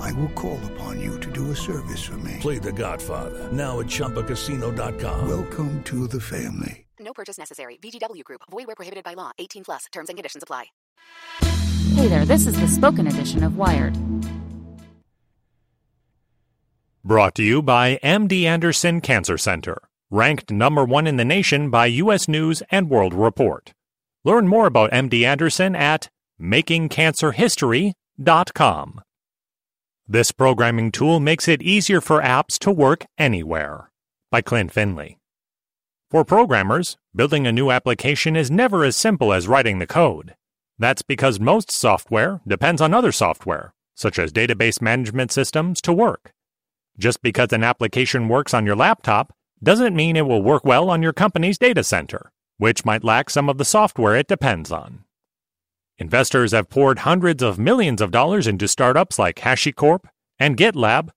I will call upon you to do a service for me. Play The Godfather now at ChumbaCasino.com. Welcome to the family. No purchase necessary. VGW Group. Void where prohibited by law. 18 plus. Terms and conditions apply. Hey there, this is the spoken edition of Wired. Brought to you by MD Anderson Cancer Center, ranked number one in the nation by U.S. News and World Report. Learn more about MD Anderson at makingcancerhistory.com. This programming tool makes it easier for apps to work anywhere. By Klint Finley. For programmers, building a new application is never as simple as writing the code. That's because most software depends on other software, such as database management systems, to work. Just because an application works on your laptop doesn't mean it will work well on your company's data center, which might lack some of the software it depends on. Investors have poured hundreds of millions of dollars into startups like HashiCorp and GitLab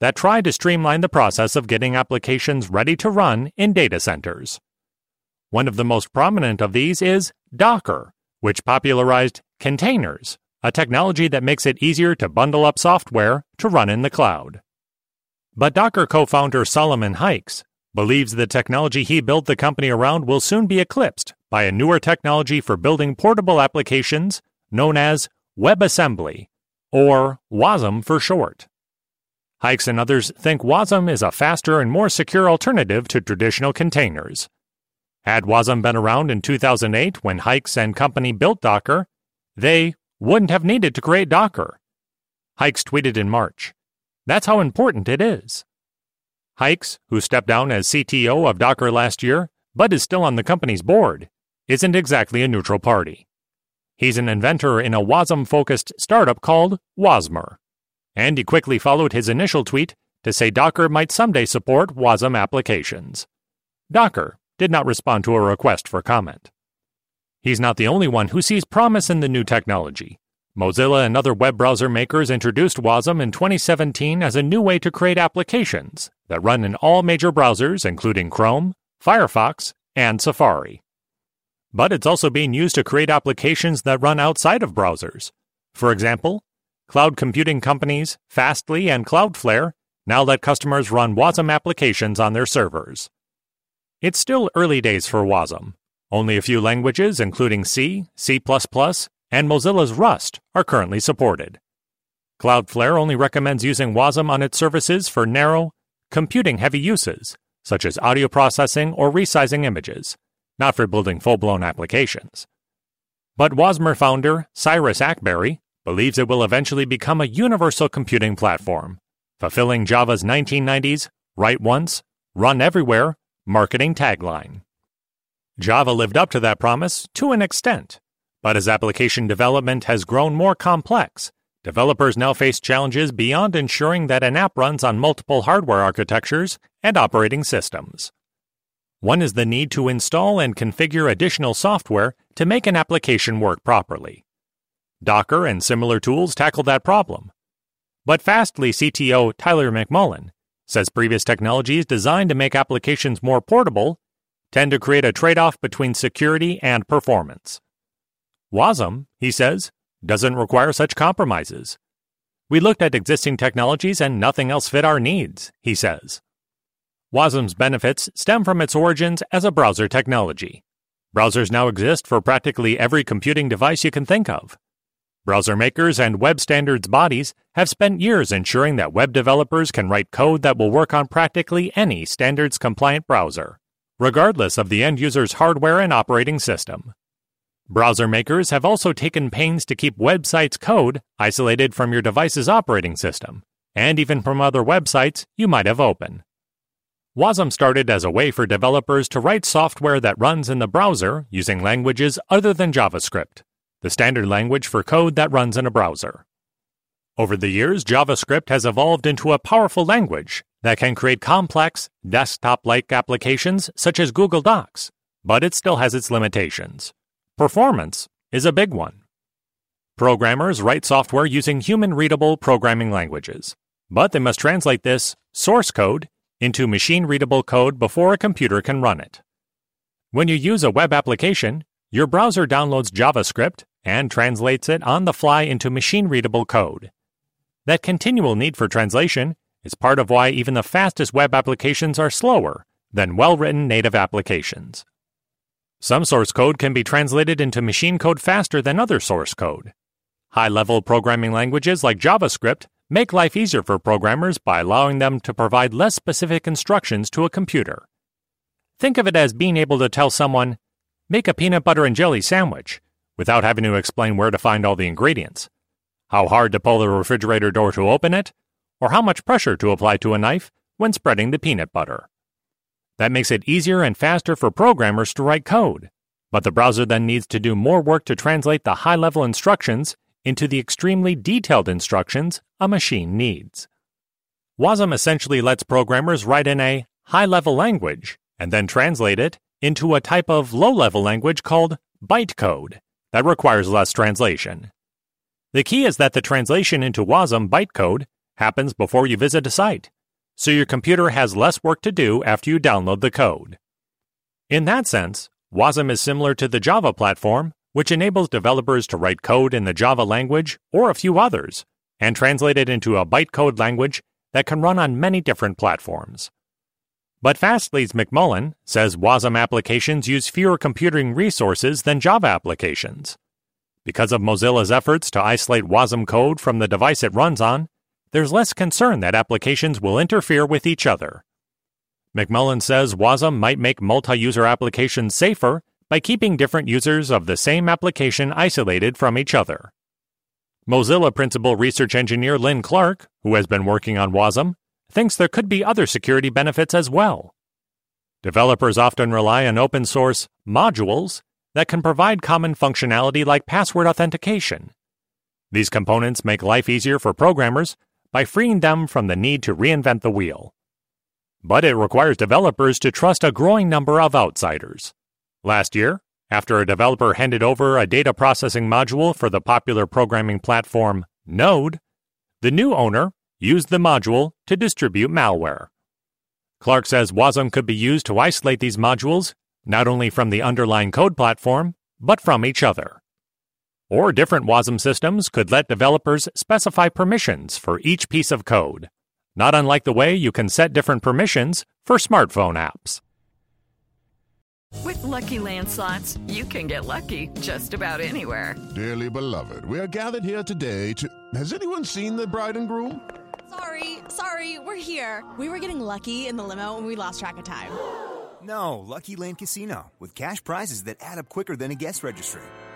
that try to streamline the process of getting applications ready to run in data centers. One of the most prominent of these is Docker, which popularized containers, a technology that makes it easier to bundle up software to run in the cloud. But Docker co founder Solomon Hykes believes the technology he built the company around will soon be eclipsed by a newer technology for building portable applications known as WebAssembly, or WASM for short. Hykes and others think WASM is a faster and more secure alternative to traditional containers. Had WASM been around in 2008 when Hykes and company built Docker, they wouldn't have needed to create Docker. Hykes tweeted in March, That's how important it is. Hykes, who stepped down as CTO of Docker last year, but is still on the company's board, isn't exactly a neutral party. He's an inventor in a WASM focused startup called Wasmer and he quickly followed his initial tweet to say Docker might someday support WASM applications. Docker did not respond to a request for comment. He's not the only one who sees promise in the new technology. Mozilla and other web browser makers introduced WASM in 2017 as a new way to create applications that run in all major browsers, including Chrome, Firefox, and Safari. But it's also being used to create applications that run outside of browsers. For example, Cloud computing companies, Fastly and Cloudflare, now let customers run WASM applications on their servers. It's still early days for WASM. Only a few languages, including C, C, and Mozilla's Rust, are currently supported. Cloudflare only recommends using WASM on its services for narrow, computing heavy uses, such as audio processing or resizing images, not for building full blown applications. But Wasmer founder Syrus Akbary believes it will eventually become a universal computing platform, fulfilling Java's 1990s write once, run everywhere marketing tagline. Java lived up to that promise to an extent, but as application development has grown more complex, developers now face challenges beyond ensuring that an app runs on multiple hardware architectures and operating systems. One is the need to install and configure additional software to make an application work properly. Docker and similar tools tackle that problem. But Fastly CTO Tyler McMullen says previous technologies designed to make applications more portable tend to create a trade off between security and performance. WASM, he says, doesn't require such compromises. We looked at existing technologies and nothing else fit our needs, he says. Wasm's benefits stem from its origins as a browser technology. Browsers now exist for practically every computing device you can think of. Browser makers and web standards bodies have spent years ensuring that web developers can write code that will work on practically any standards compliant browser, regardless of the end user's hardware and operating system. Browser makers have also taken pains to keep websites' code isolated from your device's operating system, and even from other websites you might have opened. Wasm started as a way for developers to write software that runs in the browser using languages other than JavaScript, the standard language for code that runs in a browser. Over the years, JavaScript has evolved into a powerful language that can create complex, desktop like applications such as Google Docs, but it still has its limitations. Performance is a big one. Programmers write software using human readable programming languages, but they must translate this source code into machine readable code before a computer can run it. When you use a web application, your browser downloads JavaScript and translates it on the fly into machine readable code. That continual need for translation is part of why even the fastest web applications are slower than well written native applications. Some source code can be translated into machine code faster than other source code. High level programming languages like JavaScript make life easier for programmers by allowing them to provide less specific instructions to a computer. Think of it as being able to tell someone, make a peanut butter and jelly sandwich, without having to explain where to find all the ingredients, how hard to pull the refrigerator door to open it, or how much pressure to apply to a knife when spreading the peanut butter. That makes it easier and faster for programmers to write code, but the browser then needs to do more work to translate the high level instructions into the extremely detailed instructions a machine needs. WASM essentially lets programmers write in a high level language and then translate it into a type of low level language called bytecode that requires less translation. The key is that the translation into WASM bytecode happens before you visit a site, so your computer has less work to do after you download the code. In that sense, WASM is similar to the Java platform which enables developers to write code in the Java language or a few others and translate it into a bytecode language that can run on many different platforms. But Fastly's McMullen says WASM applications use fewer computing resources than Java applications. Because of Mozilla's efforts to isolate WASM code from the device it runs on, there's less concern that applications will interfere with each other. McMullen says WASM might make multi user applications safer by keeping different users of the same application isolated from each other. Mozilla principal research engineer Lynn Clark, who has been working on WASM, thinks there could be other security benefits as well. Developers often rely on open source modules that can provide common functionality like password authentication. These components make life easier for programmers by freeing them from the need to reinvent the wheel. But it requires developers to trust a growing number of outsiders. Last year, after a developer handed over a data processing module for the popular programming platform Node, the new owner used the module to distribute malware. Clark says WASM could be used to isolate these modules not only from the underlying code platform, but from each other. Or different WASM systems could let developers specify permissions for each piece of code, not unlike the way you can set different permissions for smartphone apps. With lucky landslots, you can get lucky just about anywhere. Dearly beloved, we are gathered here today to. Has anyone seen the bride and groom? Sorry, sorry, we're here. We were getting lucky in the limo and we lost track of time. No, Lucky Land Casino, with cash prizes that add up quicker than a guest registry.